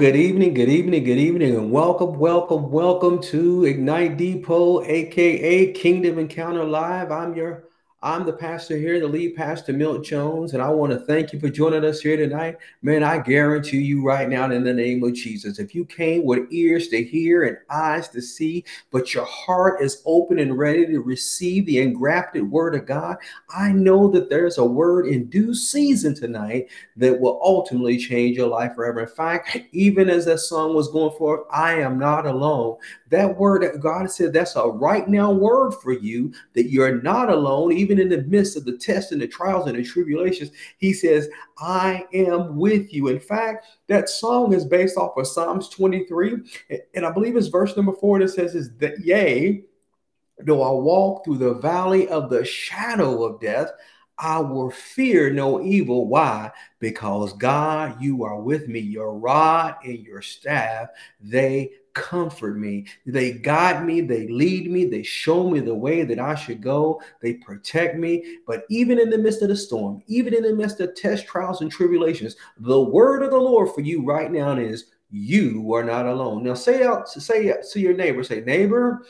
good evening, good evening, good evening, and welcome, welcome, welcome to Ignite Depot, aka Kingdom Encounter Live. I'm your I'm the pastor here, the lead pastor, Milt Jones, and I want to thank you for joining us here tonight. Man, I guarantee you right now, in the name of Jesus, if you came with ears to hear and eyes to see, but your heart is open and ready to receive the engrafted word of God, I know that there's a word in due season tonight that will ultimately change your life forever. In fact, even as that song was going forth, I am not alone. That word that God said, that's a right now word for you that you're not alone, even in the midst of the tests and the trials and the tribulations. He says, I am with you. In fact, that song is based off of Psalms 23. And I believe it's verse number four that says, is that yea, though I walk through the valley of the shadow of death, I will fear no evil. Why? Because God, you are with me. Your rod and your staff, they comfort me. They guide me, they lead me, they show me the way that I should go, they protect me. But even in the midst of the storm, even in the midst of test, trials, and tribulations, the word of the Lord for you right now is you are not alone. Now say out, say to your neighbor, say, neighbor,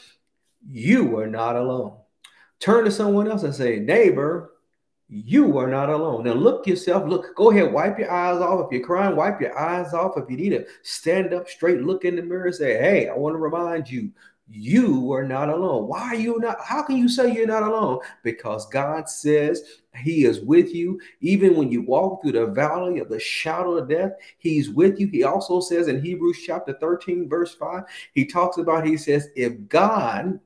you are not alone. Turn to someone else and say, neighbor, you are not alone. Now look yourself, look, go ahead, wipe your eyes off. If you're crying, wipe your eyes off. If you need to stand up straight, look in the mirror, say, Hey, I want to remind you, you are not alone. Why are you not? How can you say you're not alone? Because God says He is with you. Even when you walk through the valley of the shadow of death, He's with you. He also says in Hebrews chapter 13, verse 5, He talks about, He says, if God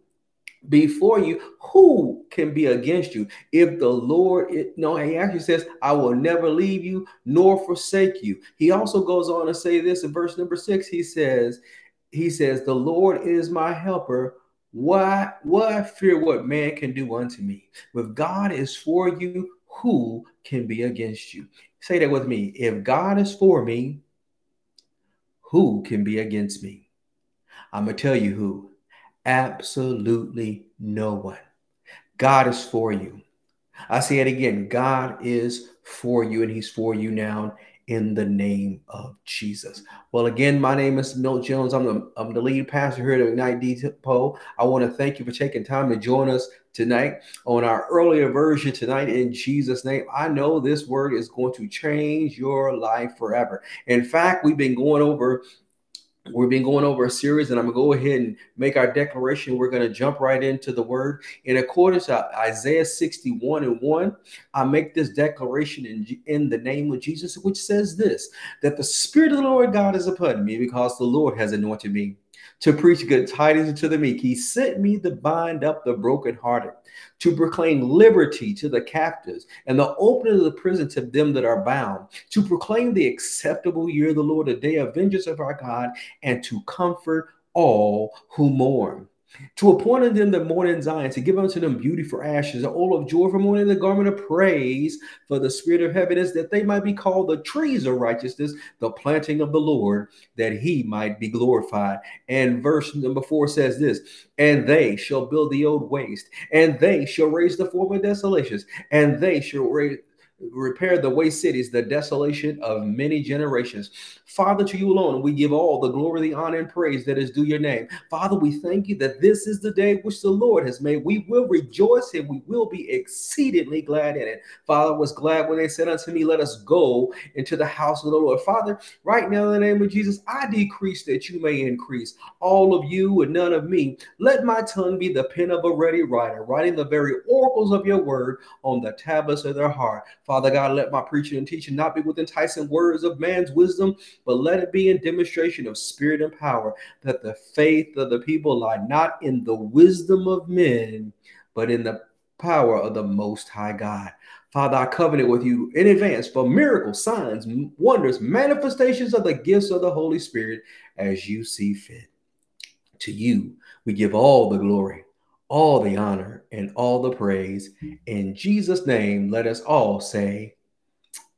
before you, who can be against you? If the Lord, it, no, he actually says, I will never leave you nor forsake you. He also goes on to say this in verse number six. He says, He says, The Lord is my helper. Why, why fear what man can do unto me? If God is for you, who can be against you? Say that with me. If God is for me, who can be against me? I'm going to tell you who. Absolutely no one. God is for you. I say it again God is for you, and He's for you now in the name of Jesus. Well, again, my name is Milt Jones. I'm the, I'm the lead pastor here at Ignite Depot. I want to thank you for taking time to join us tonight on our earlier version tonight in Jesus' name. I know this word is going to change your life forever. In fact, we've been going over We've been going over a series, and I'm going to go ahead and make our declaration. We're going to jump right into the word. In accordance to Isaiah 61 and 1, I make this declaration in, in the name of Jesus, which says this that the Spirit of the Lord God is upon me because the Lord has anointed me to preach good tidings to the meek. He sent me to bind up the brokenhearted, to proclaim liberty to the captives, and the opening of the prison to them that are bound, to proclaim the acceptable year of the Lord, a day of vengeance of our God, and to comfort all who mourn to appoint unto them the morning Zion, to give unto them beauty for ashes, the oil of joy for mourning, the garment of praise for the spirit of heaviness, that they might be called the trees of righteousness, the planting of the Lord, that he might be glorified. And verse number four says this And they shall build the old waste, and they shall raise the former desolations, and they shall raise repair the waste cities, the desolation of many generations. Father, to you alone, we give all the glory, the honor, and praise that is due your name. Father, we thank you that this is the day which the Lord has made. We will rejoice and we will be exceedingly glad in it. Father was glad when they said unto me, Let us go into the house of the Lord. Father, right now in the name of Jesus, I decrease that you may increase. All of you and none of me. Let my tongue be the pen of a ready writer, writing the very oracles of your word on the tablets of their heart. Father God, let my preaching and teaching not be with enticing words of man's wisdom, but let it be in demonstration of spirit and power, that the faith of the people lie not in the wisdom of men, but in the power of the Most High God. Father, I covenant with you in advance for miracles, signs, wonders, manifestations of the gifts of the Holy Spirit as you see fit. To you, we give all the glory all the honor and all the praise. In Jesus' name, let us all say,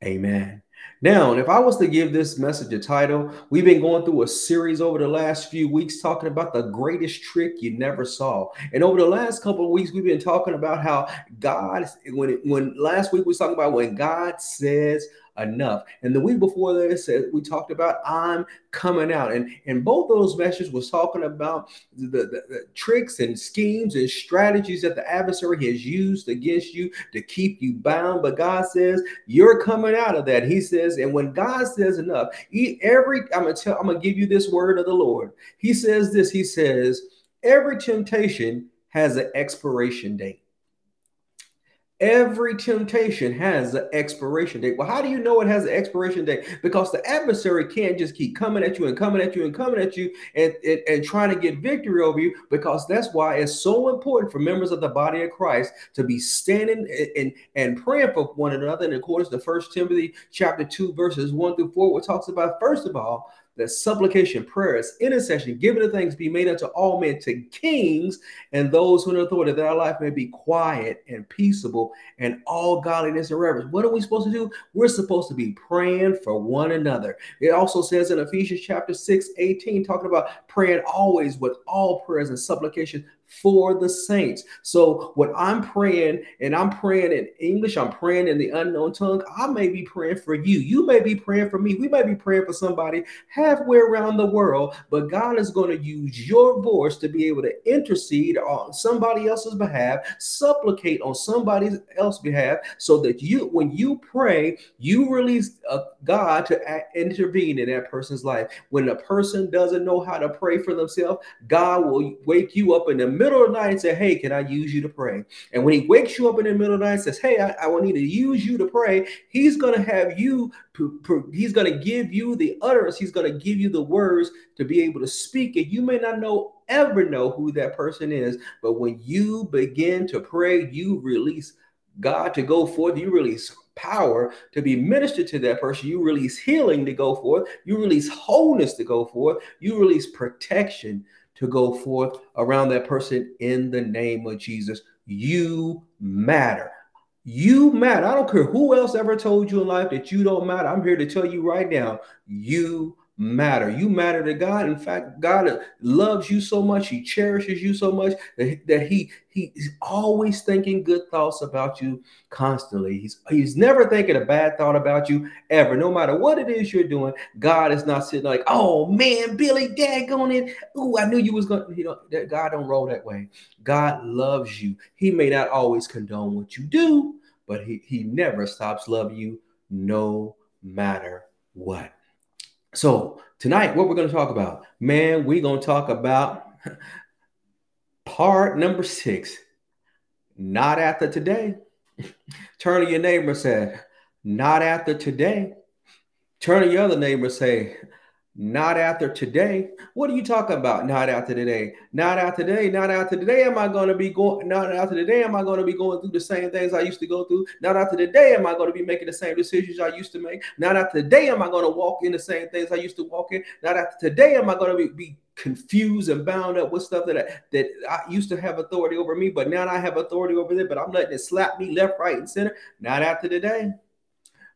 Amen. Now, if I was to give this message a title, we've been going through a series over the last few weeks talking about the greatest trick you never saw. And over the last couple of weeks, we've been talking about how God, when when last week we was talking about when God says enough. And the week before this, we talked about I'm coming out. And, and both those messages was talking about the, the, the tricks and schemes and strategies that the adversary has used against you to keep you bound. But God says you're coming out of that. He says, and when God says enough, he, every I'm gonna tell, I'm gonna give you this word of the Lord. He says this, he says, every temptation has an expiration date. Every temptation has an expiration date. Well, how do you know it has an expiration date? Because the adversary can't just keep coming at you and coming at you and coming at you and, and, and trying to get victory over you. Because that's why it's so important for members of the body of Christ to be standing and, and, praying for one another. And according to First Timothy chapter 2, verses 1 through 4, what talks about, first of all, that supplication, prayers, intercession, giving the things be made unto all men, to kings and those who in authority, that our life may be quiet and peaceable and all godliness and reverence. What are we supposed to do? We're supposed to be praying for one another. It also says in Ephesians chapter 6, 18, talking about praying always with all prayers and supplication for the saints. So what I'm praying, and I'm praying in English, I'm praying in the unknown tongue. I may be praying for you. You may be praying for me. We may be praying for somebody halfway around the world, but God is going to use your voice to be able to intercede on somebody else's behalf, supplicate on somebody else's behalf, so that you, when you pray, you release uh, God to intervene in that person's life. When a person doesn't know how to pray for themselves, God will wake you up in the middle of the night and say, Hey, can I use you to pray? And when he wakes you up in the middle of the night and says, Hey, I, I will need to use you to pray, he's going to have you, he's going to give you the utterance, he's going to give you the words to be able to speak it. You may not know, ever know who that person is, but when you begin to pray, you release God to go forth, you release power to be ministered to that person. You release healing to go forth. You release wholeness to go forth. You release protection to go forth around that person in the name of Jesus. You matter. You matter. I don't care who else ever told you in life that you don't matter. I'm here to tell you right now, you matter. You matter to God. In fact, God loves you so much. He cherishes you so much that, He he, is always thinking good thoughts about you constantly. He's, he's never thinking a bad thought about you ever. No matter what it is you're doing, God is not sitting like, oh man, Billy, daggone it. Ooh, I knew you was going to, you know, God don't roll that way. God loves you. He may not always condone what you do, but he, he never stops loving you no matter what. So tonight, what we're going to talk about, man, we're going to talk about part number six. Not after today. Turn to your neighbor and say, not after today. Turn to your other neighbor and say, not after today. What are you talking about? Not after today. Not after today. Not after today. Am I going to be going? Not after today. Am I going to be going through the same things I used to go through? Not after today. Am I going to be making the same decisions I used to make? Not after today. Am I going to walk in the same things I used to walk in? Not after today. Am I going to be, be confused and bound up with stuff that I, that I used to have authority over me, but now I have authority over them. But I'm letting it slap me left, right, and center. Not after today.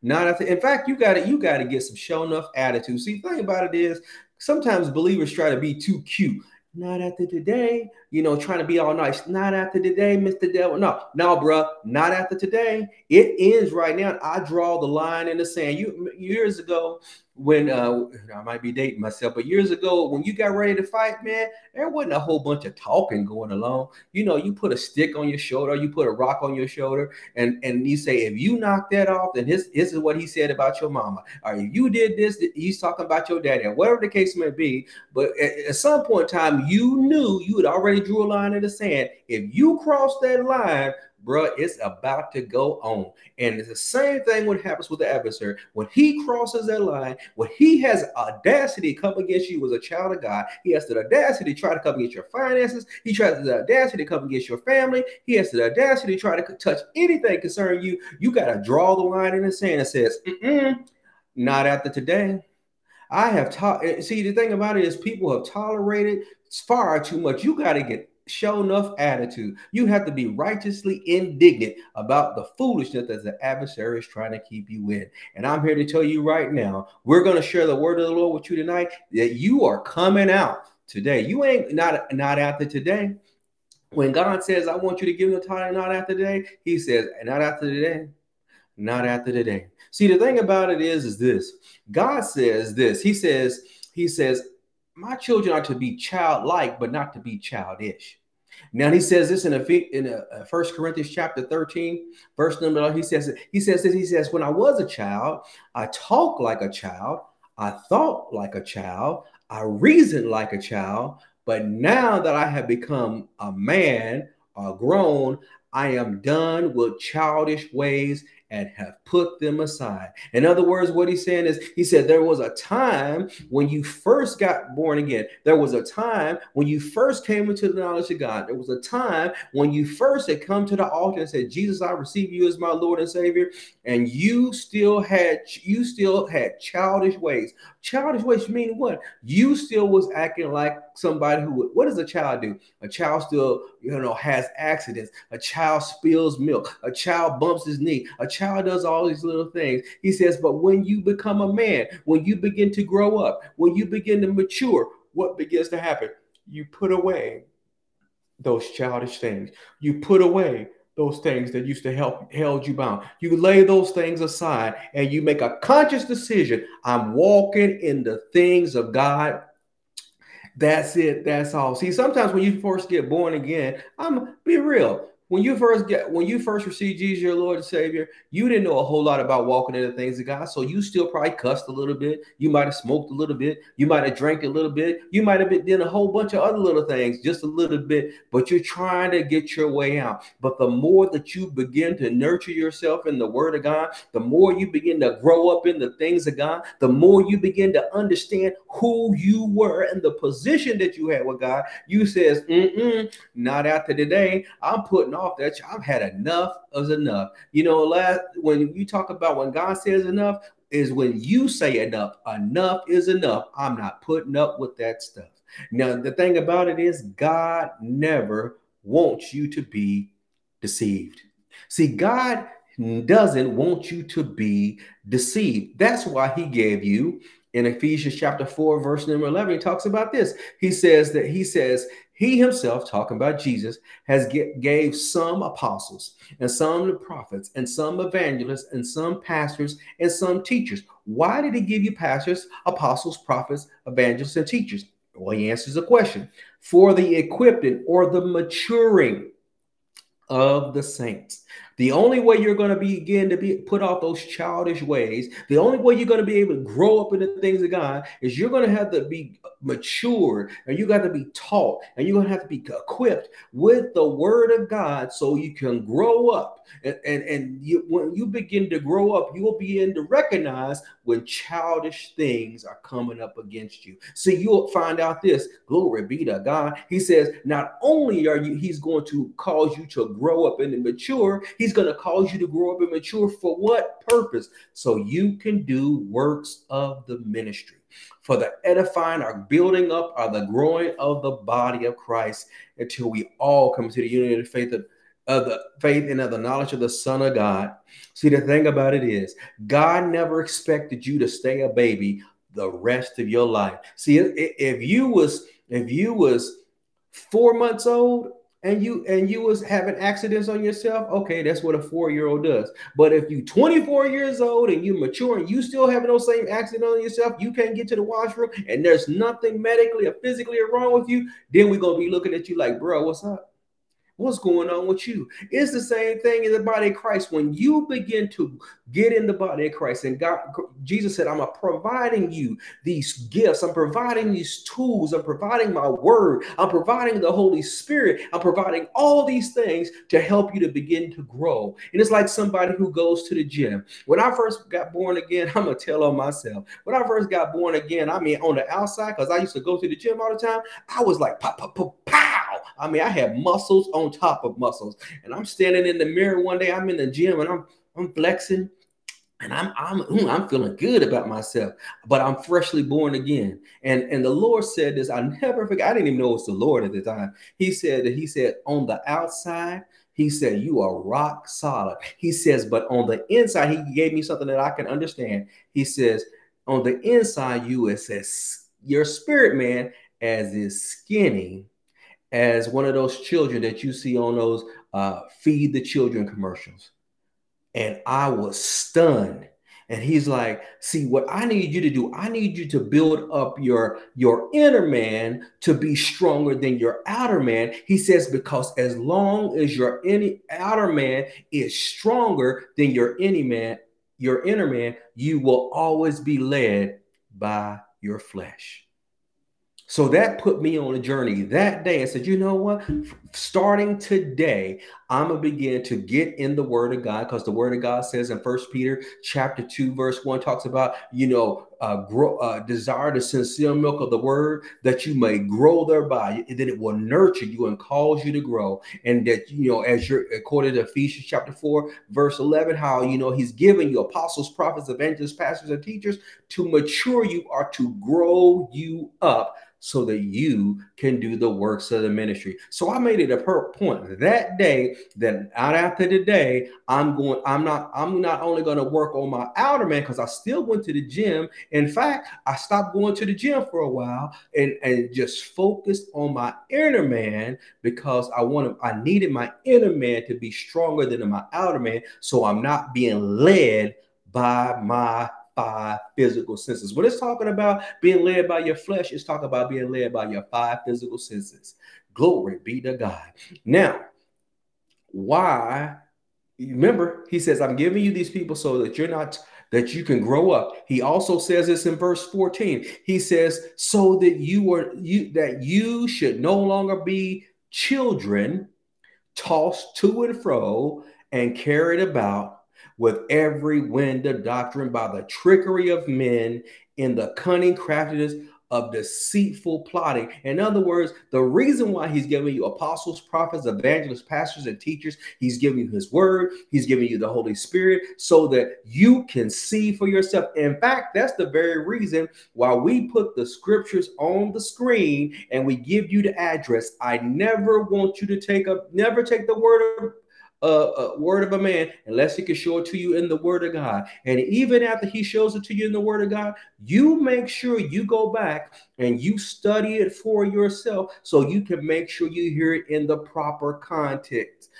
Not after, in fact, you got to you got to get some show enough attitude. See, the thing about it is sometimes believers try to be too cute. Not after today, you know, trying to be all nice. Not after today, Mr. Devil. No, no, bruh, not after today. It ends right now. I draw the line in the sand. You years ago, when uh, I might be dating myself, but years ago when you got ready to fight, man, there wasn't a whole bunch of talking going along. You know, you put a stick on your shoulder, you put a rock on your shoulder, and and you say, if you knock that off, then his this is what he said about your mama. Or if you did this, he's talking about your daddy, or whatever the case may be. But at, at some point in time, you knew you had already drew a line in the sand. If you cross that line, bro, it's about to go on. And it's the same thing what happens with the adversary. When he crosses that line, when he has audacity to come against you as a child of God, he has the audacity to try to come against your finances. He tries the audacity to come against your family. He has the audacity to try to touch anything concerning you. You got to draw the line in the sand and says, not after today. I have taught. See, the thing about it is, people have tolerated far too much. You got to get show enough attitude. You have to be righteously indignant about the foolishness that the adversary is trying to keep you in. And I'm here to tell you right now, we're going to share the word of the Lord with you tonight that you are coming out today. You ain't not not after today. When God says, I want you to give the time not after today, he says, not after today. not after today. See, the thing about it is, is this God says this. He says, He says, My children are to be childlike, but not to be childish. Now he says this in a in a, First Corinthians chapter 13, verse number. He says he says this. He says, "When I was a child, I talked like a child, I thought like a child, I reasoned like a child. But now that I have become a man, or grown, I am done with childish ways and have put them aside. In other words, what he's saying is, he said, There was a time when you first got born again. There was a time when you first came into the knowledge of God. There was a time when you first had come to the altar and said, Jesus, I receive you as my Lord and Savior. And you still had you still had childish ways. Childish ways mean what? You still was acting like somebody who would. what does a child do? A child still, you know, has accidents. A child spills milk. A child bumps his knee. A child child does all these little things. He says, but when you become a man, when you begin to grow up, when you begin to mature, what begins to happen? You put away those childish things. You put away those things that used to help held you bound. You lay those things aside and you make a conscious decision. I'm walking in the things of God. That's it. That's all. See, sometimes when you first get born again, I'm be real when you first get when you first received Jesus, your Lord and Savior, you didn't know a whole lot about walking in the things of God. So you still probably cussed a little bit. You might have smoked a little bit. You might have drank a little bit. You might have been doing a whole bunch of other little things, just a little bit, but you're trying to get your way out. But the more that you begin to nurture yourself in the word of God, the more you begin to grow up in the things of God, the more you begin to understand who you were and the position that you had with God. You says, Mm-mm, not after today. I'm putting off that. I've had enough of enough. You know, last when you talk about when God says enough, is when you say enough. Enough is enough. I'm not putting up with that stuff. Now, the thing about it is, God never wants you to be deceived. See, God doesn't want you to be deceived. That's why He gave you in Ephesians chapter 4, verse number 11, he talks about this. He says that he says, he himself, talking about Jesus, has get, gave some apostles and some prophets and some evangelists and some pastors and some teachers. Why did he give you pastors, apostles, prophets, evangelists, and teachers? Well, he answers the question for the equipping or the maturing of the saints. The only way you're going to begin to be put off those childish ways, the only way you're going to be able to grow up in the things of God is you're going to have to be mature and you got to be taught and you're going to have to be equipped with the word of God so you can grow up. And, and, and you, when you begin to grow up, you will begin to recognize when childish things are coming up against you. So you'll find out this glory be to God. He says, not only are you, he's going to cause you to grow up and mature, He's going to cause you to grow up and mature for what purpose? So you can do works of the ministry for the edifying or building up or the growing of the body of Christ until we all come to the unity of the faith of, of the faith and of the knowledge of the Son of God. See, the thing about it is, God never expected you to stay a baby the rest of your life. See, if you was if you was four months old and you and you was having accidents on yourself okay that's what a four-year-old does. But if you 24 years old and you mature and you still having those same accidents on yourself you can't get to the washroom and there's nothing medically or physically wrong with you then we're gonna be looking at you like bro what's up What's going on with you? It's the same thing in the body of Christ. When you begin to get in the body of Christ, and God, Jesus said, I'm providing you these gifts, I'm providing these tools, I'm providing my word, I'm providing the Holy Spirit, I'm providing all these things to help you to begin to grow. And it's like somebody who goes to the gym. When I first got born again, I'm gonna tell on myself. When I first got born again, I mean on the outside, because I used to go to the gym all the time, I was like pop, pop, pop, pow. I mean, I had muscles on top of muscles. And I'm standing in the mirror one day, I'm in the gym and I'm I'm flexing and I'm I'm mm, I'm feeling good about myself, but I'm freshly born again. And and the Lord said this. I never forget. I didn't even know it was the Lord at the time. He said that He said on the outside. He said, You are rock solid. He says, but on the inside, he gave me something that I can understand. He says, On the inside, you, it says, Your spirit man as is skinny as one of those children that you see on those uh, feed the children commercials. And I was stunned. And he's like, see, what I need you to do, I need you to build up your, your inner man to be stronger than your outer man. He says, because as long as your any outer man is stronger than your any man, your inner man, you will always be led by your flesh. So that put me on a journey that day. I said, you know what? Starting today, I'm gonna begin to get in the Word of God because the Word of God says in First Peter chapter two, verse one, talks about you know uh, grow, uh, desire the sincere milk of the Word that you may grow thereby, and that it will nurture you and cause you to grow, and that you know as you're according to Ephesians chapter four, verse eleven, how you know He's given you apostles, prophets, evangelists, pastors, and teachers to mature you or to grow you up so that you can do the works of the ministry. So I made it a point that day that out after the day, I'm going, I'm not, I'm not only going to work on my outer man because I still went to the gym. In fact, I stopped going to the gym for a while and, and just focused on my inner man because I wanted, I needed my inner man to be stronger than my outer man. So I'm not being led by my five physical senses. When it's talking about being led by your flesh, it's talking about being led by your five physical senses. Glory be to God. Now, why? Remember, he says, I'm giving you these people so that you're not that you can grow up. He also says this in verse 14. He says, so that you are you that you should no longer be children tossed to and fro and carried about with every wind of doctrine by the trickery of men in the cunning craftiness of deceitful plotting. In other words, the reason why he's giving you apostles, prophets, evangelists, pastors, and teachers, he's giving you his word, he's giving you the Holy Spirit so that you can see for yourself. In fact, that's the very reason why we put the scriptures on the screen and we give you the address. I never want you to take up, never take the word of a, a, word of a man unless he can show it to you in the word of God. And even after he shows it to you in the word of God, you make sure you go back and you study it for yourself so you can make sure you hear it in the proper context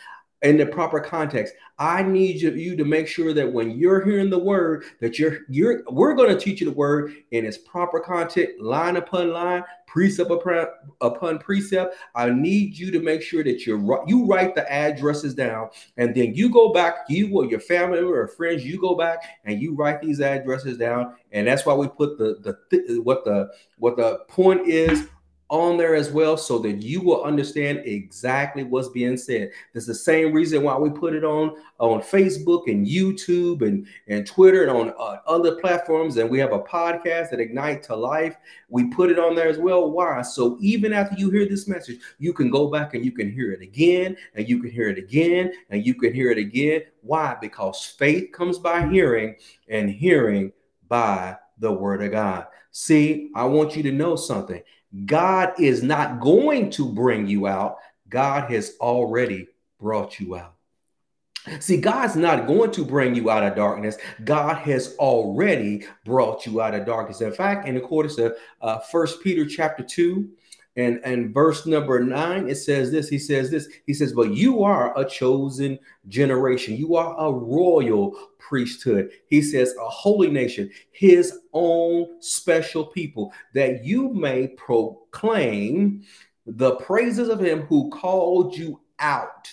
in the proper context. I need you, you to make sure that when you're hearing the word, that you're you're we're going to teach you the word in its proper context, line upon line, precept upon, upon precept. I need you to make sure that you you write the addresses down, and then you go back, you or your family or friends, you go back and you write these addresses down, and that's why we put the the what the what the point is on there as well so that you will understand exactly what's being said. That's the same reason why we put it on on Facebook and YouTube and, and Twitter and on uh, other platforms. And we have a podcast that Ignite to Life. We put it on there as well. Why? So even after you hear this message, you can go back and you can hear it again and you can hear it again and you can hear it again. Why? Because faith comes by hearing and hearing by the word of God. See, I want you to know something God is not going to bring you out. God has already brought you out. See, God's not going to bring you out of darkness. God has already brought you out of darkness. In fact, in accordance to uh, First Peter chapter 2, and and verse number nine it says this he says this he says but you are a chosen generation. You are a royal priesthood. He says a holy nation his own special people that you may proclaim the praises of him who called you out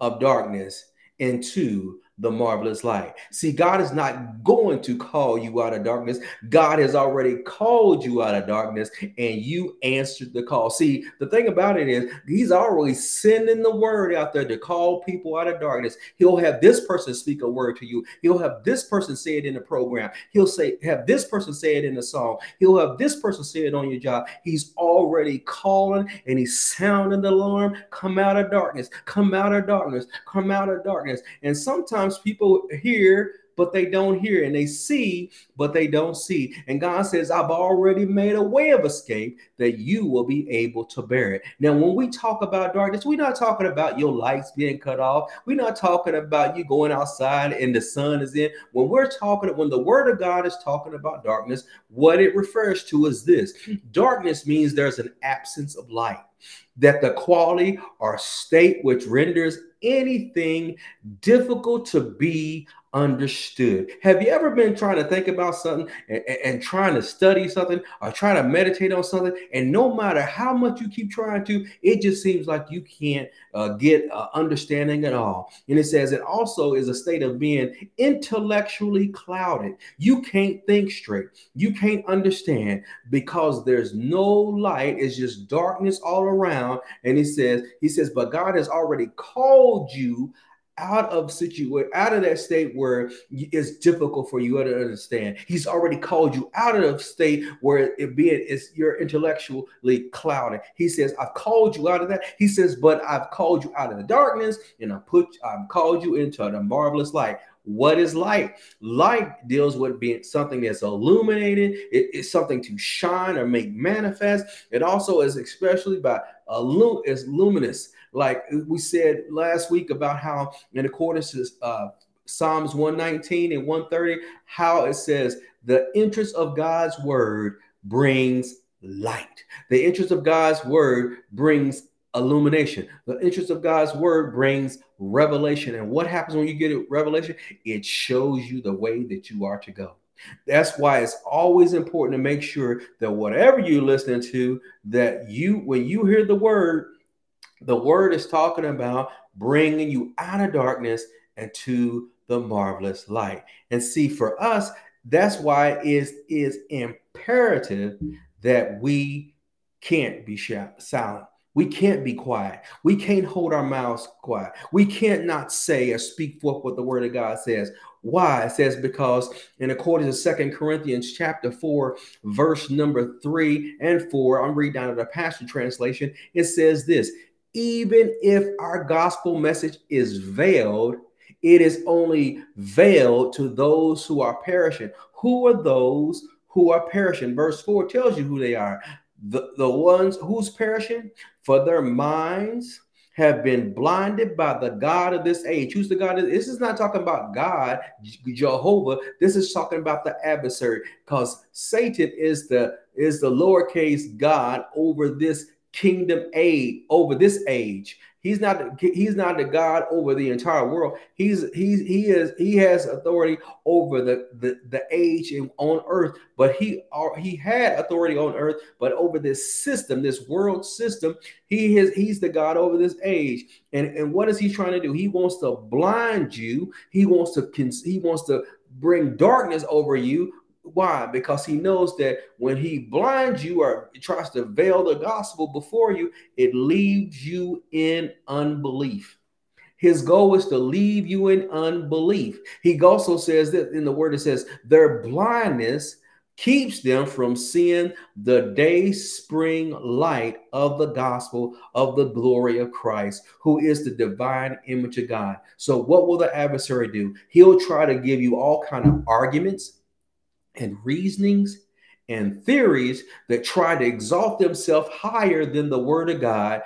of darkness into the marvelous light. See, God is not going to call you out of darkness. God has already called you out of darkness and you answered the call. See, the thing about it is, He's already sending the word out there to call people out of darkness. He'll have this person speak a word to you, He'll have this person say it in the program, He'll say, have this person say it in the song, He'll have this person say it on your job. He's already calling and He's sounding the alarm. Come out of darkness, come out of darkness, come out of darkness. And sometimes sometimes people hear but they don't hear and they see but they don't see. And god says i've already made a way of escape that you will be able to bear it. Now when we talk about darkness we're not talking about your lights being cut off. We're not talking about you going outside and the sun is in. When we're talking when the word of god is talking about darkness what it refers to is this. Darkness means there's an absence of light that the quality or state which renders anything difficult to be understood. Have you ever been trying to think about something and, and, trying to study something or trying to meditate on something, and no matter how much you keep trying to, it just seems like you can't uh, get uh, understanding at all. And it says it also is a state of being intellectually clouded. You can't think straight. You can't understand because there's no light. It's just darkness all around. And he says, he says, but God has already called you out of situation out of that state where it's difficult for you to understand he's already called you out of state where it being is you're intellectually clouded he says i've called you out of that he says but i've called you out of the darkness and i put i've called you into the marvelous light what is light? Light deals with being something that's illuminated. It is something to shine or make manifest. It also is especially by a is luminous. Like we said last week about how, in accordance to uh, Psalms 119 and 130, how it says the interest of God's word brings light. The interest of God's word brings illumination. The interest of God's word brings revelation. And what happens when you get a revelation? It shows you the way that you are to go. That's why it's always important to make sure that whatever you're listening to, that you, when you hear the word, the word is talking about bringing you out of darkness and to the marvelous light. And see, for us, that's why it is, is imperative that we can't be silent. We can't be quiet. We can't hold our mouths quiet. We can't not say or speak forth what the word of God says. Why? It says because in according to Second Corinthians chapter 4, verse number 3 and 4, I'm reading down to the Passion Translation. It says this even if our gospel message is veiled, it is only veiled to those who are perishing. Who are those who are perishing? Verse 4 tells you who they are. The, the ones who's perishing, for their minds have been blinded by the God of this age. Who's the God? This is not talking about God, Jehovah. This is talking about the adversary, because Satan is the is the lowercase God over this kingdom age over this age. He's not he's not the God over the entire world. He's he's he is he has authority over the the, the age on earth, but he are, he had authority on earth, but over this system, this world system, he is he's the God over this age. And and what is he trying to do? He wants to blind you. He wants to he wants to bring darkness over you why? Because he knows that when he blinds you or tries to veil the gospel before you, it leaves you in unbelief. His goal is to leave you in unbelief. He also says that in the word, it says, their blindness keeps them from seeing the day spring light of the gospel of the glory of Christ, who is the divine image of God. So, what will the adversary do? He'll try to give you all kind of arguments and reasonings and theories that try to exalt themselves higher than the word of God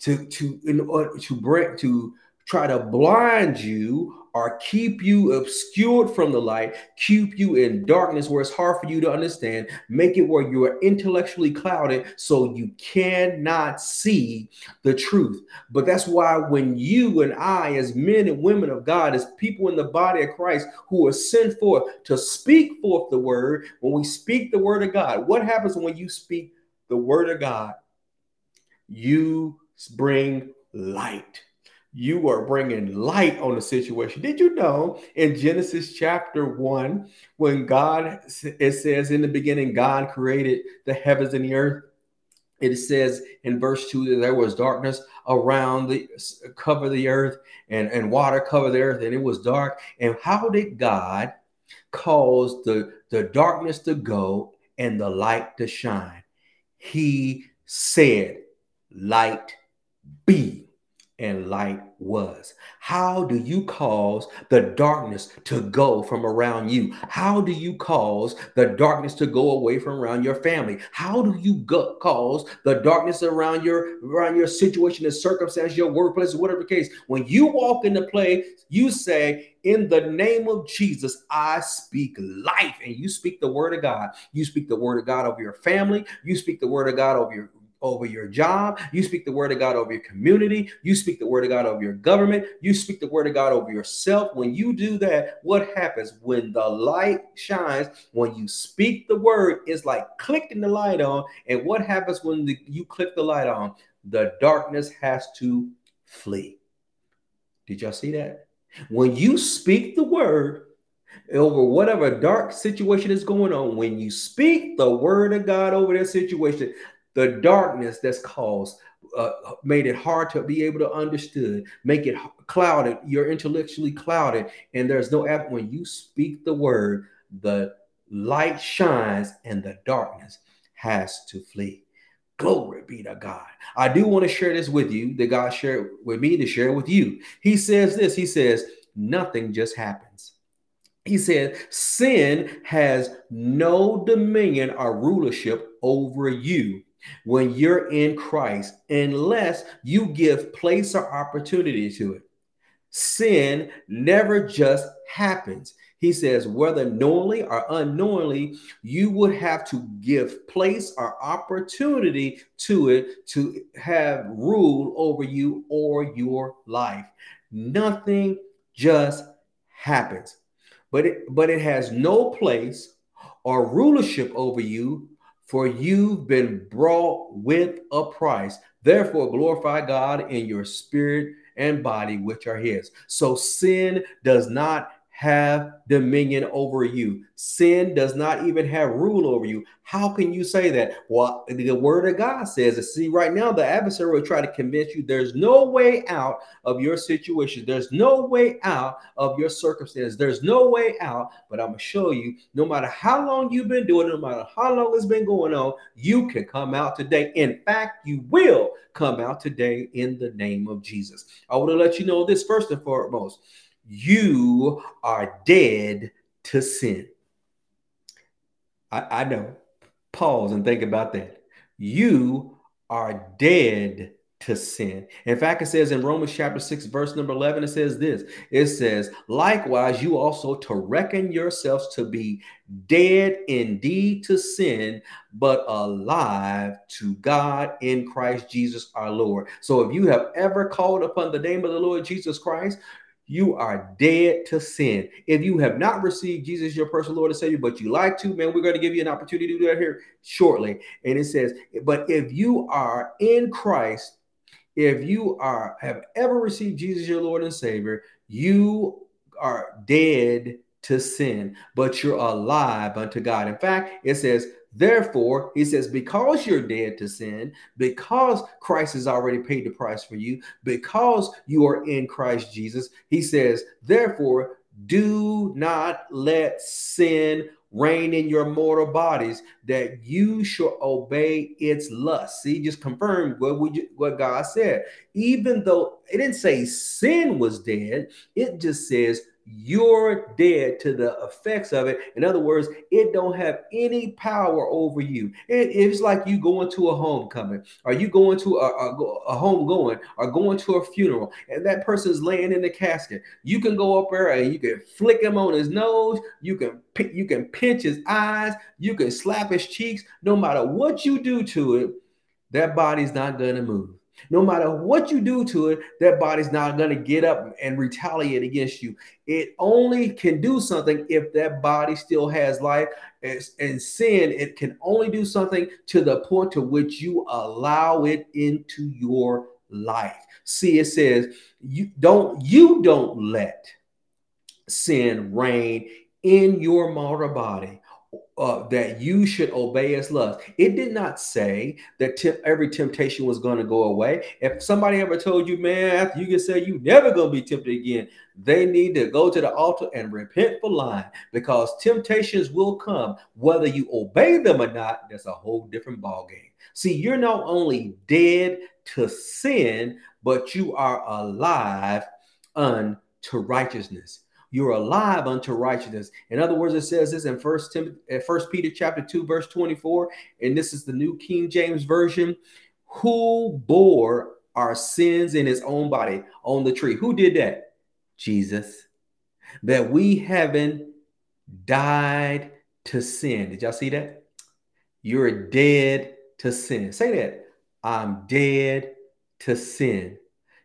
to to in order to bring to try to blind you or keep you obscured from the light, keep you in darkness where it's hard for you to understand, make it where you are intellectually clouded so you cannot see the truth. But that's why when you and I, as men and women of God, as people in the body of Christ who are sent forth to speak forth the word, when we speak the word of God, what happens when you speak the word of God? You bring light you are bringing light on the situation. Did you know in Genesis chapter 1, when God, it says in the beginning, God created the heavens and the earth? It says in verse 2 that there was darkness around the cover the earth and, and water cover the earth, and it was dark. And how did God cause the, the darkness to go and the light to shine? He said, Light be and light was. How do you cause the darkness to go from around you? How do you cause the darkness to go away from around your family? How do you go, cause the darkness around your around your situation, the circumstance, your workplace, whatever the case? When you walk into play, you say, "In the name of Jesus, I speak life," and you speak the word of God. You speak the word of God over your family. You speak the word of God over your over your job. You speak the word of God over your community. You speak the word of God over your government. You speak the word of God over yourself. When you do that, what happens? When the light shines, when you speak the word, it's like clicking the light on. And what happens when the, you click the light on? The darkness has to flee. Did y'all see that? When you speak the word, over whatever dark situation is going on, when you speak the word of God over that situation, the darkness that's caused uh, made it hard to be able to understood, make it clouded. You're intellectually clouded, and there's no app when you speak the word, the light shines, and the darkness has to flee. Glory be to God. I do want to share this with you that God shared with me to share with you. He says this. He says, nothing just happens. He said, sin has no dominion or rulership over you when you're in Christ unless you give place or opportunity to it. Sin never just happens. He says, whether knowingly or unknowingly, you would have to give place or opportunity to it to have rule over you or your life. Nothing just happens, but it, but it has no place or rulership over you for you've been brought with a price. Therefore, glorify God in your spirit and body, which are His. So sin does not have dominion over you. Sin does not even have rule over you. How can you say that? Well, the word of God says, see, right now the adversary will try to convince you there's no way out of your situation. There's no way out of your circumstance. There's no way out. But I'm going to show you no matter how long you've been doing it, no matter how long it's been going on, you can come out today. In fact, you will come out today in the name of Jesus. I want to let you know this first and foremost you are dead to sin. I, I know. Pause and think about that. You are dead to sin. In fact, it says in Romans chapter 6, verse number 11, it says this it says, Likewise, you also to reckon yourselves to be dead indeed to sin, but alive to God in Christ Jesus our Lord. So if you have ever called upon the name of the Lord Jesus Christ, you are dead to sin. If you have not received Jesus, your personal Lord and Savior, but you like to, man, we're going to give you an opportunity to do that here shortly. And it says, but if you are in Christ, if you are have ever received Jesus, your Lord and Savior, you are dead to sin, but you're alive unto God. In fact, it says, Therefore, he says, because you're dead to sin, because Christ has already paid the price for you, because you are in Christ Jesus, he says, therefore, do not let sin reign in your mortal bodies that you shall obey its lust. See, just confirm what what God said. Even though it didn't say sin was dead, it just says you're dead to the effects of it. In other words, it don't have any power over you. It, it's like you going to a homecoming, or you going to a, a, a home going, or going to a funeral, and that person's laying in the casket. You can go up there and you can flick him on his nose. You can you can pinch his eyes. You can slap his cheeks. No matter what you do to it, that body's not to move. No matter what you do to it, that body's not going to get up and retaliate against you. It only can do something if that body still has life. And sin, it can only do something to the point to which you allow it into your life. See, it says, you don't you don't let sin reign in your mortal body uh, that you should obey its lust. It did not say that every temptation was going to go away. If somebody ever told you, man, you can say you never going to be tempted again, they need to go to the altar and repent for lying because temptations will come. Whether you obey them or not, that's a whole different ballgame. See, you're not only dead to sin, but you are alive unto righteousness you're alive unto righteousness. In other words, it says this in First First Peter chapter two, verse twenty-four, and this is the New King James version. Who bore our sins in His own body on the tree? Who did that? Jesus. That we haven't died to sin. Did y'all see that? You're dead to sin. Say that. I'm dead to sin.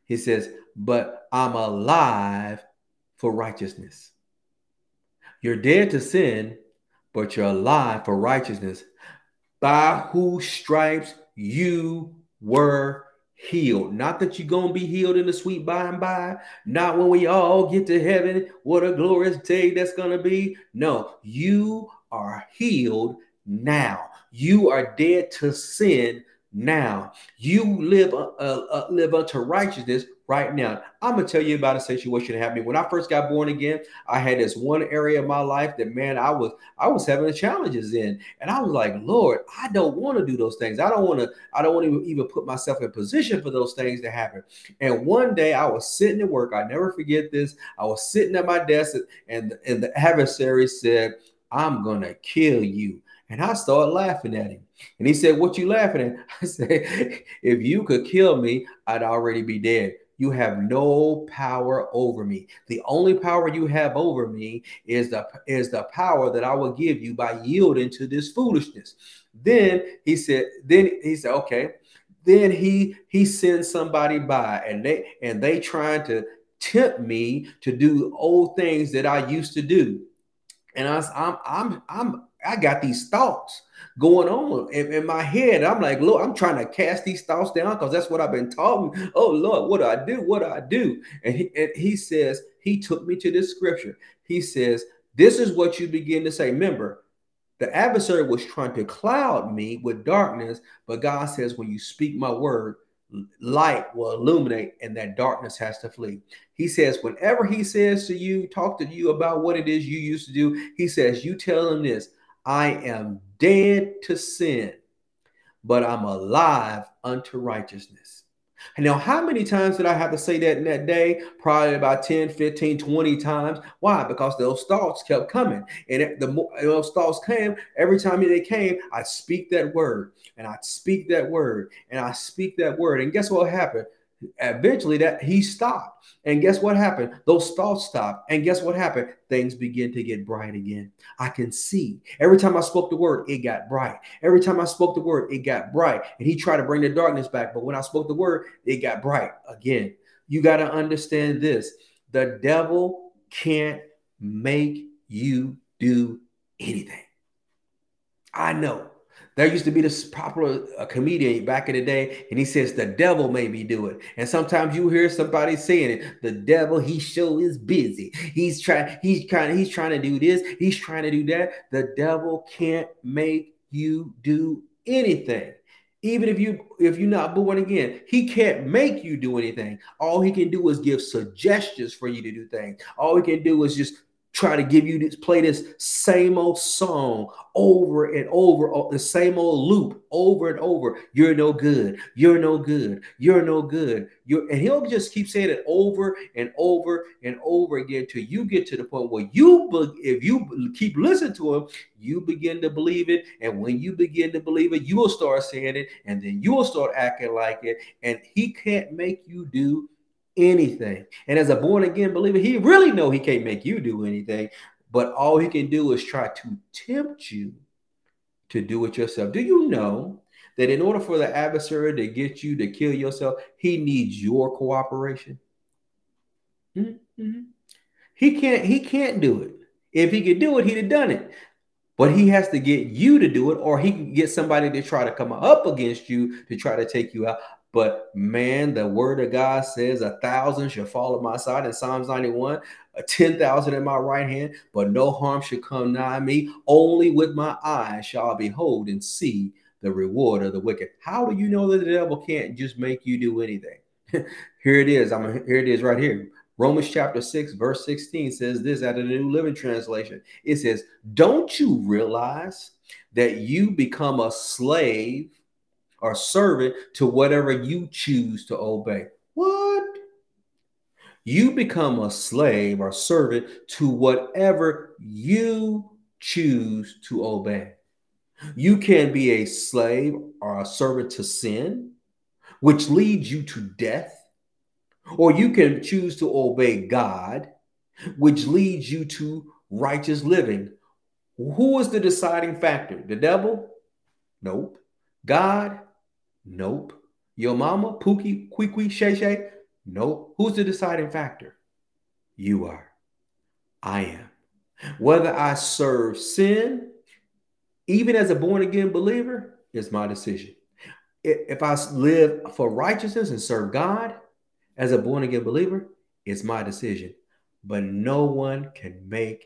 He says, but I'm alive for righteousness. You're dead to sin, but you're alive for righteousness. By whose stripes you were healed. Not that you're going to be healed in the sweet by and by. Not when we all get to heaven. What a glorious day that's going to be. No, you are healed now. You are dead to sin now. You live uh, uh, live unto righteousness right now. I'm gonna tell you about a situation that happened when I first got born again. I had this one area of my life that man, I was I was having challenges in, and I was like, Lord, I don't want to do those things. I don't want to. I don't want to even put myself in position for those things to happen. And one day I was sitting at work. I never forget this. I was sitting at my desk, and and the adversary said, "I'm gonna kill you." And I started laughing at him. And he said, What you laughing at? I said, If you could kill me, I'd already be dead. You have no power over me. The only power you have over me is the is the power that I will give you by yielding to this foolishness. Then he said, then he said, okay. Then he he sends somebody by and they and they trying to tempt me to do old things that I used to do. And I, I'm I'm I'm I got these thoughts going on in, in, my head. I'm like, look, I'm trying to cast these thoughts down because that's what I've been taught. Oh Lord, what do I do? What do I do? And he, and he says, he took me to this scripture. He says, this is what you begin to say. Remember, the adversary was trying to cloud me with darkness, but God says, when you speak my word, light will illuminate and that darkness has to flee. He says, whenever he says to you, talk to you about what it is you used to do, he says, you tell him this I am dead to sin, but I'm alive unto righteousness. Now, how many times did I have to say that in that day? Probably about 10, 15, 20 times. Why? Because those thoughts kept coming. And the more those thoughts came, every time they came, I speak that word and I speak that word and I speak that word. And guess what happened? Eventually that he stopped. And guess what happened? Those thoughts stopped. And guess what happened? Things begin to get bright again. I can see. Every time i spoke the word it got bright. Every time i spoke the word it got bright. And he tried to bring the darkness back but when i spoke the word it got bright again. You got to understand this. The devil can't make you do anything. I know there used to be this popular uh, comedian back in the day, and he says the devil made me do it. And sometimes you hear somebody saying it, the devil, he sure is busy. He's trying, he's kind of, he's trying to do this, he's trying to do that. The devil can't make you do anything. Even if you if you're not born again, he can't make you do anything. All he can do is give suggestions for you to do things. All he can do is just try to give you this play this same old song over and over uh, the same old loop over and over. You're no good. You're no good. You're no good. You're and he'll just keep saying it over and over and over again till you get to the point where you if you keep listening to him you begin to believe it. And when you begin to believe it you will start saying it and then you will start acting like it. And he can't make you do anything. And as a born again believer, he really know he can't make you do anything, but all he can do is try to tempt you to do it yourself. Do you know that in order for the adversary to get you to kill yourself, he needs your cooperation? Mm-hmm. He can't he can't do it. If he could do it, he'd have done it. But he has to get you to do it, or he can get somebody to try to come up against you to try to take you out. But man, the word of God says a thousand shall fall at my side in Psalms 91, a 10,000 at my right hand, but no harm shall come nigh me. Only with my eyes shall I behold and see the reward of the wicked. How do you know that the devil can't just make you do anything? here it is. I'm here it is right here. Romans chapter 6, verse 16 says this out of the New Living Translation. It says, Don't you realize that you become a slave or servant to whatever you choose to obey. What? You become a slave or servant to whatever you choose to obey. You can be a slave or a servant to sin, which leads you to death, or you can choose to obey God, which leads you to righteous living. Who is the deciding factor? The devil? Nope. God? Nope. Your mama, Pookie, Kwee Shay Shay? Nope. Who's the deciding factor? You are. I am. Whether I serve sin, even as a born again believer, is my decision. If I live for righteousness and serve God as a born again believer, it's my decision. But no one can make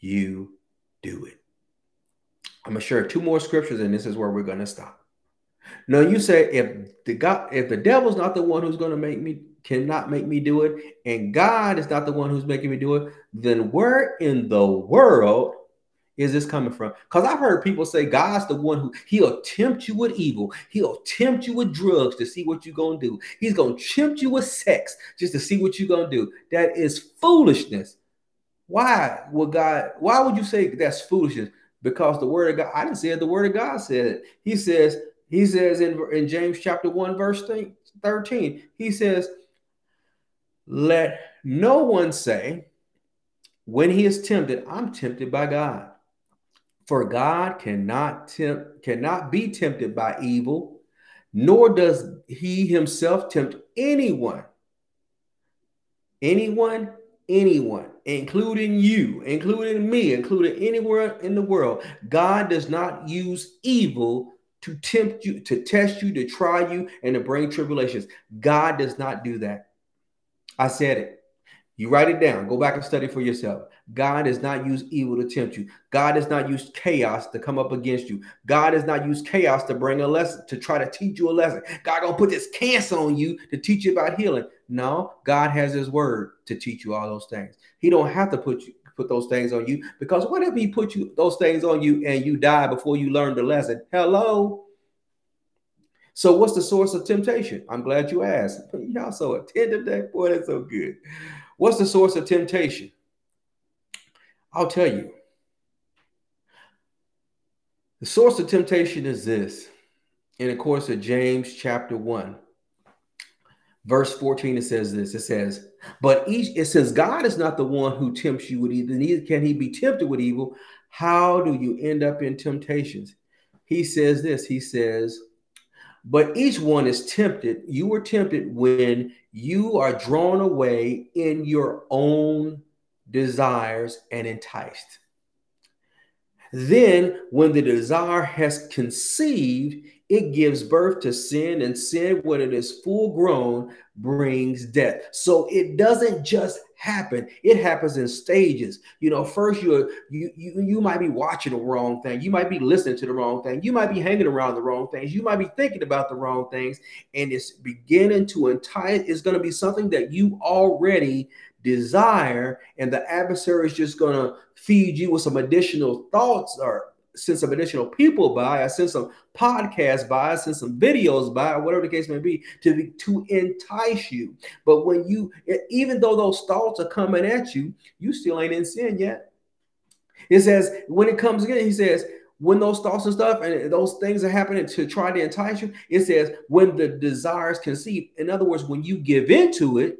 you do it. I'm gonna share two more scriptures, and this is where we're gonna stop. Now you say if the God, if the devil's not the one who's gonna make me cannot make me do it, and God is not the one who's making me do it, then where in the world is this coming from? Because I've heard people say God's the one who he'll tempt you with evil, he'll tempt you with drugs to see what you're gonna do. He's gonna tempt you with sex just to see what you're gonna do. That is foolishness. Why would God? Why would you say that's foolishness? Because the word of God, I didn't say it, the word of God said it. He says, he says in, in James chapter 1, verse 13, he says, Let no one say, when he is tempted, I'm tempted by God. For God cannot tempt, cannot be tempted by evil, nor does he himself tempt anyone. Anyone, anyone, including you, including me, including anywhere in the world. God does not use evil to tempt you, to test you, to try you, and to bring tribulations. God does not do that. I said it. You write it down. Go back and study for yourself. God does not use evil to tempt you. God does not use chaos to come up against you. God does not use chaos to bring a lesson, to try to teach you a lesson. God gonna put this cancer on you to teach you about healing. No, God has his word to teach you all those things. He don't have to put you put those things on you because what if he put you those things on you and you die before you learn the lesson? Hello. So what's the source of temptation? I'm glad you asked. Y'all so attentive that boy, that's so good. What's the source of temptation? I'll tell you. The source of temptation is this. In the course of James chapter 1, verse 14, it says this. It says, But each it says, God is not the one who tempts you with evil, neither can he be tempted with evil. How do you end up in temptations? He says this. He says, but each one is tempted. You were tempted when you are drawn away in your own desires and enticed. Then, when the desire has conceived, it gives birth to sin, and sin, when it is full grown, brings death. So it doesn't just happen; it happens in stages. You know, first you you you you might be watching the wrong thing, you might be listening to the wrong thing, you might be hanging around the wrong things, you might be thinking about the wrong things, and it's beginning to entice. It's going to be something that you already desire, and the adversary is just going to feed you with some additional thoughts or send some additional people by, I send some podcasts by, I send some videos by, whatever the case may be, to to entice you. But when you, even though those thoughts are coming at you, you still ain't in sin yet. It says when it comes again, he says when those thoughts and stuff and those things are happening to try to entice you, it says when the desires conceive. In other words, when you give into it,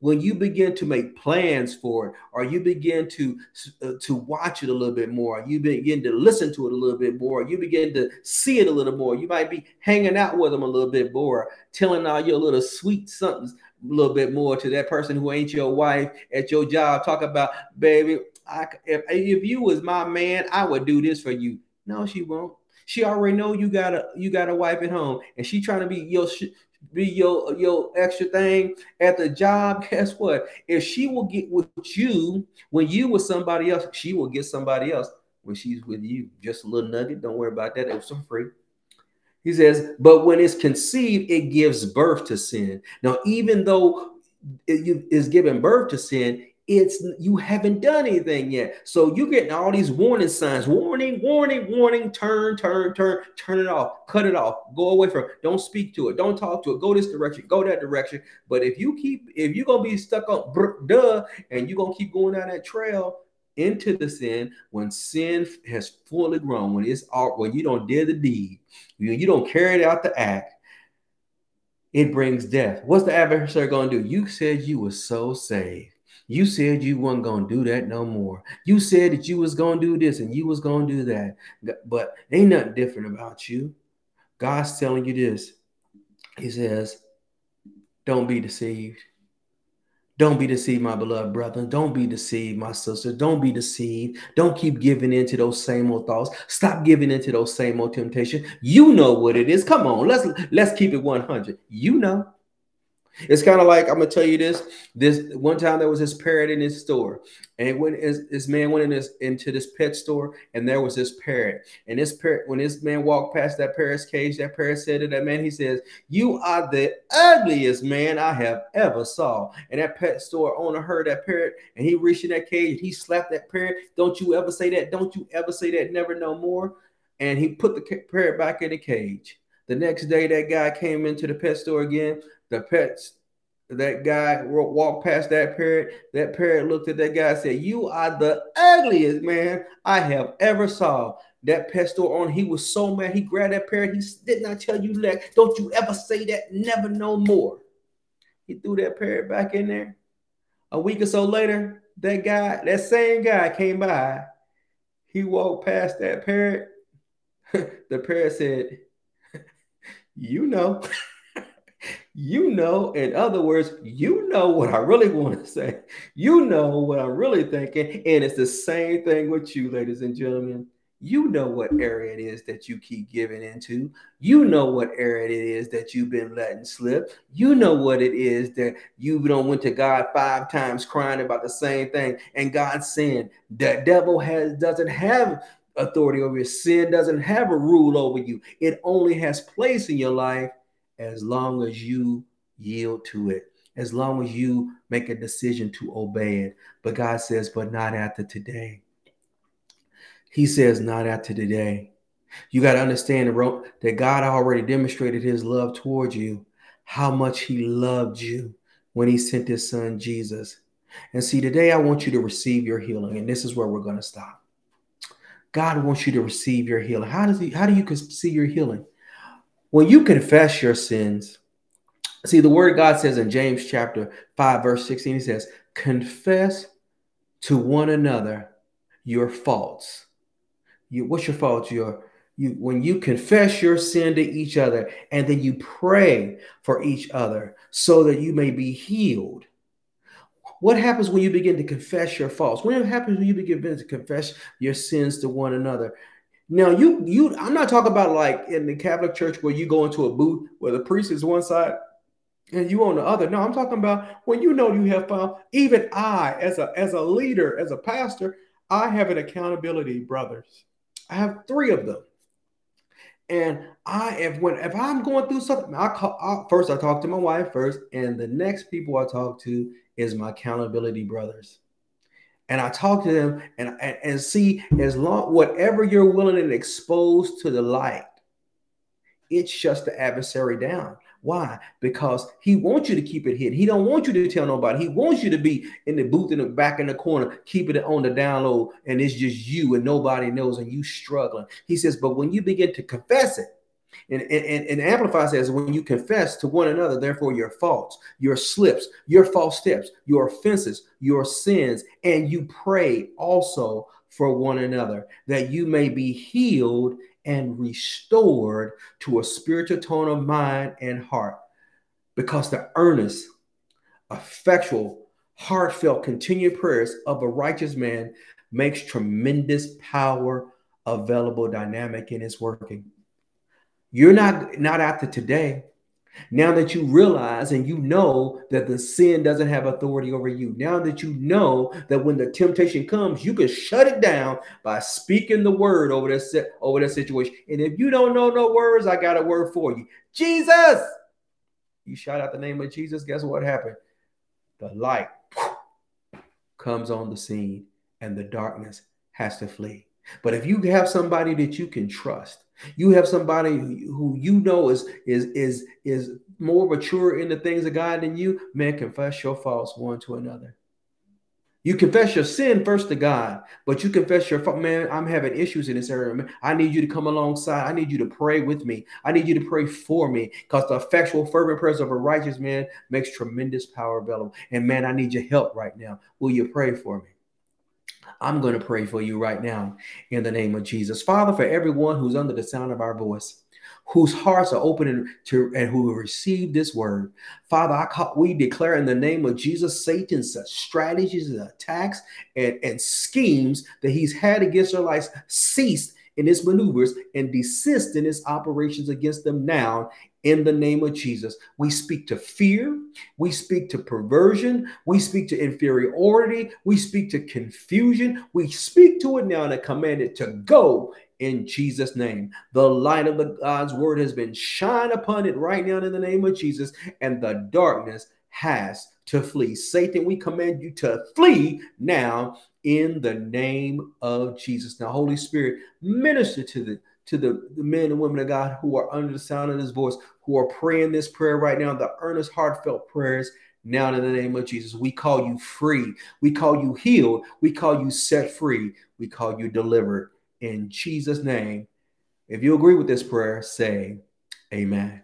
when you begin to make plans for it or you begin to uh, to watch it a little bit more you begin to listen to it a little bit more you begin to see it a little more you might be hanging out with them a little bit more telling all your little sweet somethings a little bit more to that person who ain't your wife at your job talk about baby I, if, if you was my man i would do this for you. No she won't. She already know you got a you got a wife at home and she trying to be your be your your extra thing at the job, guess what? If she will get with you when you with somebody else, she will get somebody else when she's with you. Just a little nugget. Don't worry about that. It was free. He says, but when it's conceived, it gives birth to sin. Now, even though it is giving birth to sin, it's you haven't done anything yet. So you're getting all these warning signs, warning, warning, warning, turn, turn, turn, turn it off, cut it off, go away from it. Don't speak to it, don't talk to it, go this direction, go that direction. But if you keep, if you're gonna be stuck on duh, and you're gonna keep going down that trail into the sin, when sin has fully grown, when it's all when you don't dare the deed, you, you don't carry out the act, it brings death. What's the adversary gonna do? You said you were so saved you said you weren't gonna do that no more. You said that you was gonna do this and you was gonna do that. But ain't nothing different about you. God's telling you this. He says, Don't be deceived. Don't be deceived, my beloved brother. Don't be deceived, my sister. Don't be deceived. Don't keep giving into those same old thoughts. Stop giving into those same old temptations. You know what it is. Come on, let's let's keep it 100. You know. It's kind of like I'm gonna tell you this. This one time there was this parrot in his store, and when this, this man went in this into this pet store, and there was this parrot. And this parrot, when this man walked past that parrot's cage, that parrot said to that man, he says, "You are the ugliest man I have ever saw." And that pet store owner heard that parrot, and he reached in that cage, and he slapped that parrot. Don't you ever say that? Don't you ever say that? Never no more. And he put the parrot back in the cage. The next day, that guy came into the pet store again the pets that guy walked past that parrot. That parrot looked at that guy and said, You are the ugliest man I have ever saw. That pet store owner, he was so mad. He grabbed that parrot. He did not tell you that. Don't you ever say that. Never no more. He threw that parrot back in there. A week or so later, that guy, that same guy came by. He walked past that parrot. the parrot said, You know. you know, in other words, you know what I really want to say. You know what I'm really thinking. And it's the same thing with you, ladies and gentlemen. You know what area it is that you keep giving into. You know what area it is that you've been letting slip. You know what it is that you don't went to God five times crying about the same thing. And God saying the devil has doesn't have authority over your sin, doesn't have a rule over you. It only has place in your life as long as you yield to it, as long as you make a decision to obey it. But God says, but not after today. He says, not after today. You got to understand that God already demonstrated his love towards you, how much he loved you when he sent his son Jesus. And see, today I want you to receive your healing, and this is where we're going to stop. God wants you to receive your healing. How does he how do you see your healing? When you confess your sins, see the word God says in James chapter 5, verse 16, he says, confess to one another your faults. You, what's your fault? Your you when you confess your sin to each other and then you pray for each other so that you may be healed. What happens when you begin to confess your faults? What happens when you begin to confess your sins to one another? Now you you I'm not talking about like in the Catholic Church where you go into a booth where the priest is one side and you on the other. No, I'm talking about when you know you have found even I as a as a leader, as a pastor, I have an accountability brothers. I have three of them. And I if when if I'm going through something, I call I, first I talk to my wife first, and the next people I talk to is my accountability brothers and I talk to them and, and, and see as long whatever you're willing and exposed to the light, it shuts the adversary down. Why? Because he wants you to keep it hidden. He don't want you to tell nobody. He wants you to be in the booth in the back in the corner, keeping it on the download, and it's just you and nobody knows, and you struggling. He says, but when you begin to confess it, and, and, and Amplified says, when you confess to one another, therefore, your faults, your slips, your false steps, your offenses, your sins, and you pray also for one another, that you may be healed and restored to a spiritual tone of mind and heart. Because the earnest, effectual, heartfelt, continued prayers of a righteous man makes tremendous power available, dynamic in his working. You're not not after today. Now that you realize and you know that the sin doesn't have authority over you, now that you know that when the temptation comes, you can shut it down by speaking the word over that over that situation. And if you don't know no words, I got a word for you. Jesus. You shout out the name of Jesus. Guess what happened? The light comes on the scene and the darkness has to flee. But if you have somebody that you can trust, you have somebody who you know is is is is more mature in the things of God than you, man, confess your faults one to another. You confess your sin first to God, but you confess your fault. Man, I'm having issues in this area. Man, I need you to come alongside. I need you to pray with me. I need you to pray for me because the effectual, fervent prayers of a righteous man makes tremendous power available. And man, I need your help right now. Will you pray for me? I'm going to pray for you right now in the name of Jesus. Father, for everyone who's under the sound of our voice, whose hearts are open to and who receive this word. Father, I call, we declare in the name of Jesus Satan's strategies and attacks and, and schemes that he's had against our lives ceased in his maneuvers and desist in his operations against them now in the name of Jesus. We speak to fear, we speak to perversion, we speak to inferiority, we speak to confusion, we speak to it now and I command it to go in Jesus' name. The light of the God's word has been shined upon it right now in the name of Jesus, and the darkness has to flee. Satan, we command you to flee now in the name of Jesus. Now, Holy Spirit, minister to the to the, the men and women of God who are under the sound of his voice, who are praying this prayer right now, the earnest, heartfelt prayers. Now, in the name of Jesus, we call you free. We call you healed. We call you set free. We call you delivered in Jesus' name. If you agree with this prayer, say amen.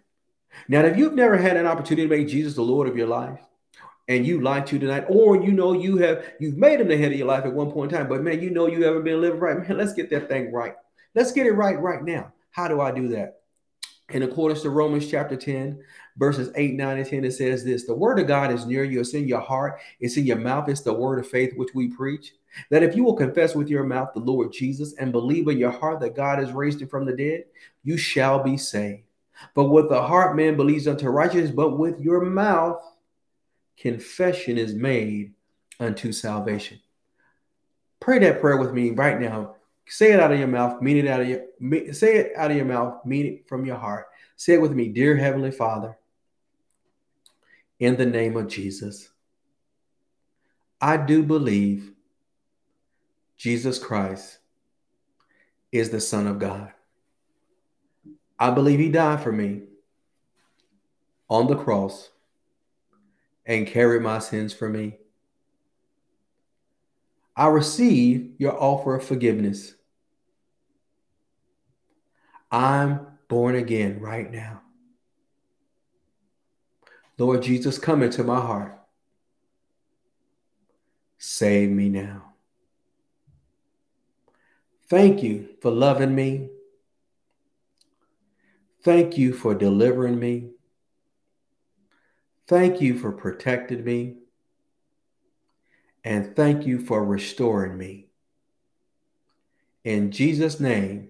Now, if you've never had an opportunity to make Jesus the Lord of your life, and you like to tonight, or you know you have you've made him the head of your life at one point in time, but man, you know you haven't been living right. Man, let's get that thing right. Let's get it right right now. How do I do that? In accordance to Romans chapter 10, verses 8, 9, and 10, it says this the word of God is near you, it's in your heart, it's in your mouth, it's the word of faith which we preach. That if you will confess with your mouth the Lord Jesus and believe in your heart that God has raised him from the dead, you shall be saved. But with the heart man believes unto righteousness, but with your mouth confession is made unto salvation. Pray that prayer with me right now. Say it out of your mouth, mean it out of your say it out of your mouth, mean it from your heart. Say it with me, dear heavenly Father, in the name of Jesus. I do believe Jesus Christ is the Son of God. I believe He died for me on the cross and carried my sins for me. I receive your offer of forgiveness. I'm born again right now. Lord Jesus, come into my heart. Save me now. Thank you for loving me. Thank you for delivering me. Thank you for protecting me. And thank you for restoring me. In Jesus' name,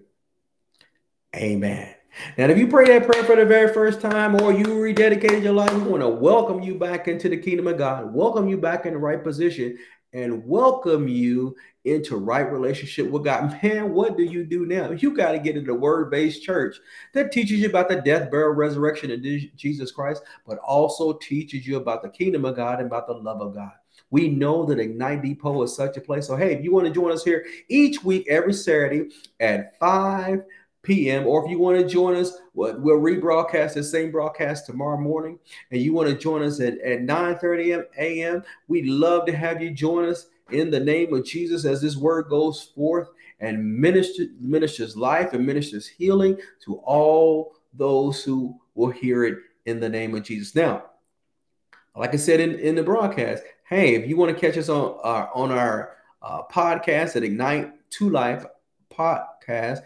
amen. Now, if you pray that prayer for the very first time or you rededicated your life, we want to welcome you back into the kingdom of God, welcome you back in the right position, and welcome you into right relationship with God. Man, what do you do now? You got to get into the word-based church that teaches you about the death, burial, resurrection of Jesus Christ, but also teaches you about the kingdom of God and about the love of God. We know that Ignite Depot is such a place. So, hey, if you want to join us here each week, every Saturday at 5 p.m. Or if you want to join us, we'll, rebroadcast the same broadcast tomorrow morning. And you want to join us at, at 9 30 a.m. We'd love to have you join us in the name of Jesus as this word goes forth and minister, ministers life and ministers healing to all those who will hear it in the name of Jesus. Now, like I said in, in the broadcast, hey, if you want to catch us on our on our uh, podcast at Ignite to Life podcast,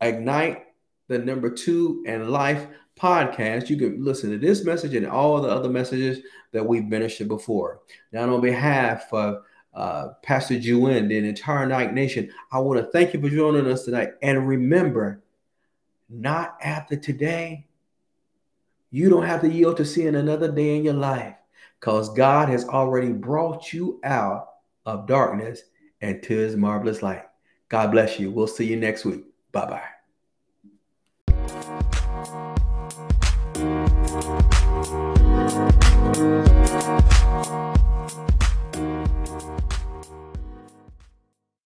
Ignite the number two and life podcast, you can listen to this message and all the other messages that we've ministered before. Now, on behalf of uh, Pastor Juin, the entire Night Nation, I want to thank you for joining us tonight. And remember, not after today, you don't have to yield to seeing another day in your life because God has already brought you out of darkness and to his marvelous light. God bless you. We'll see you next week. Bye bye.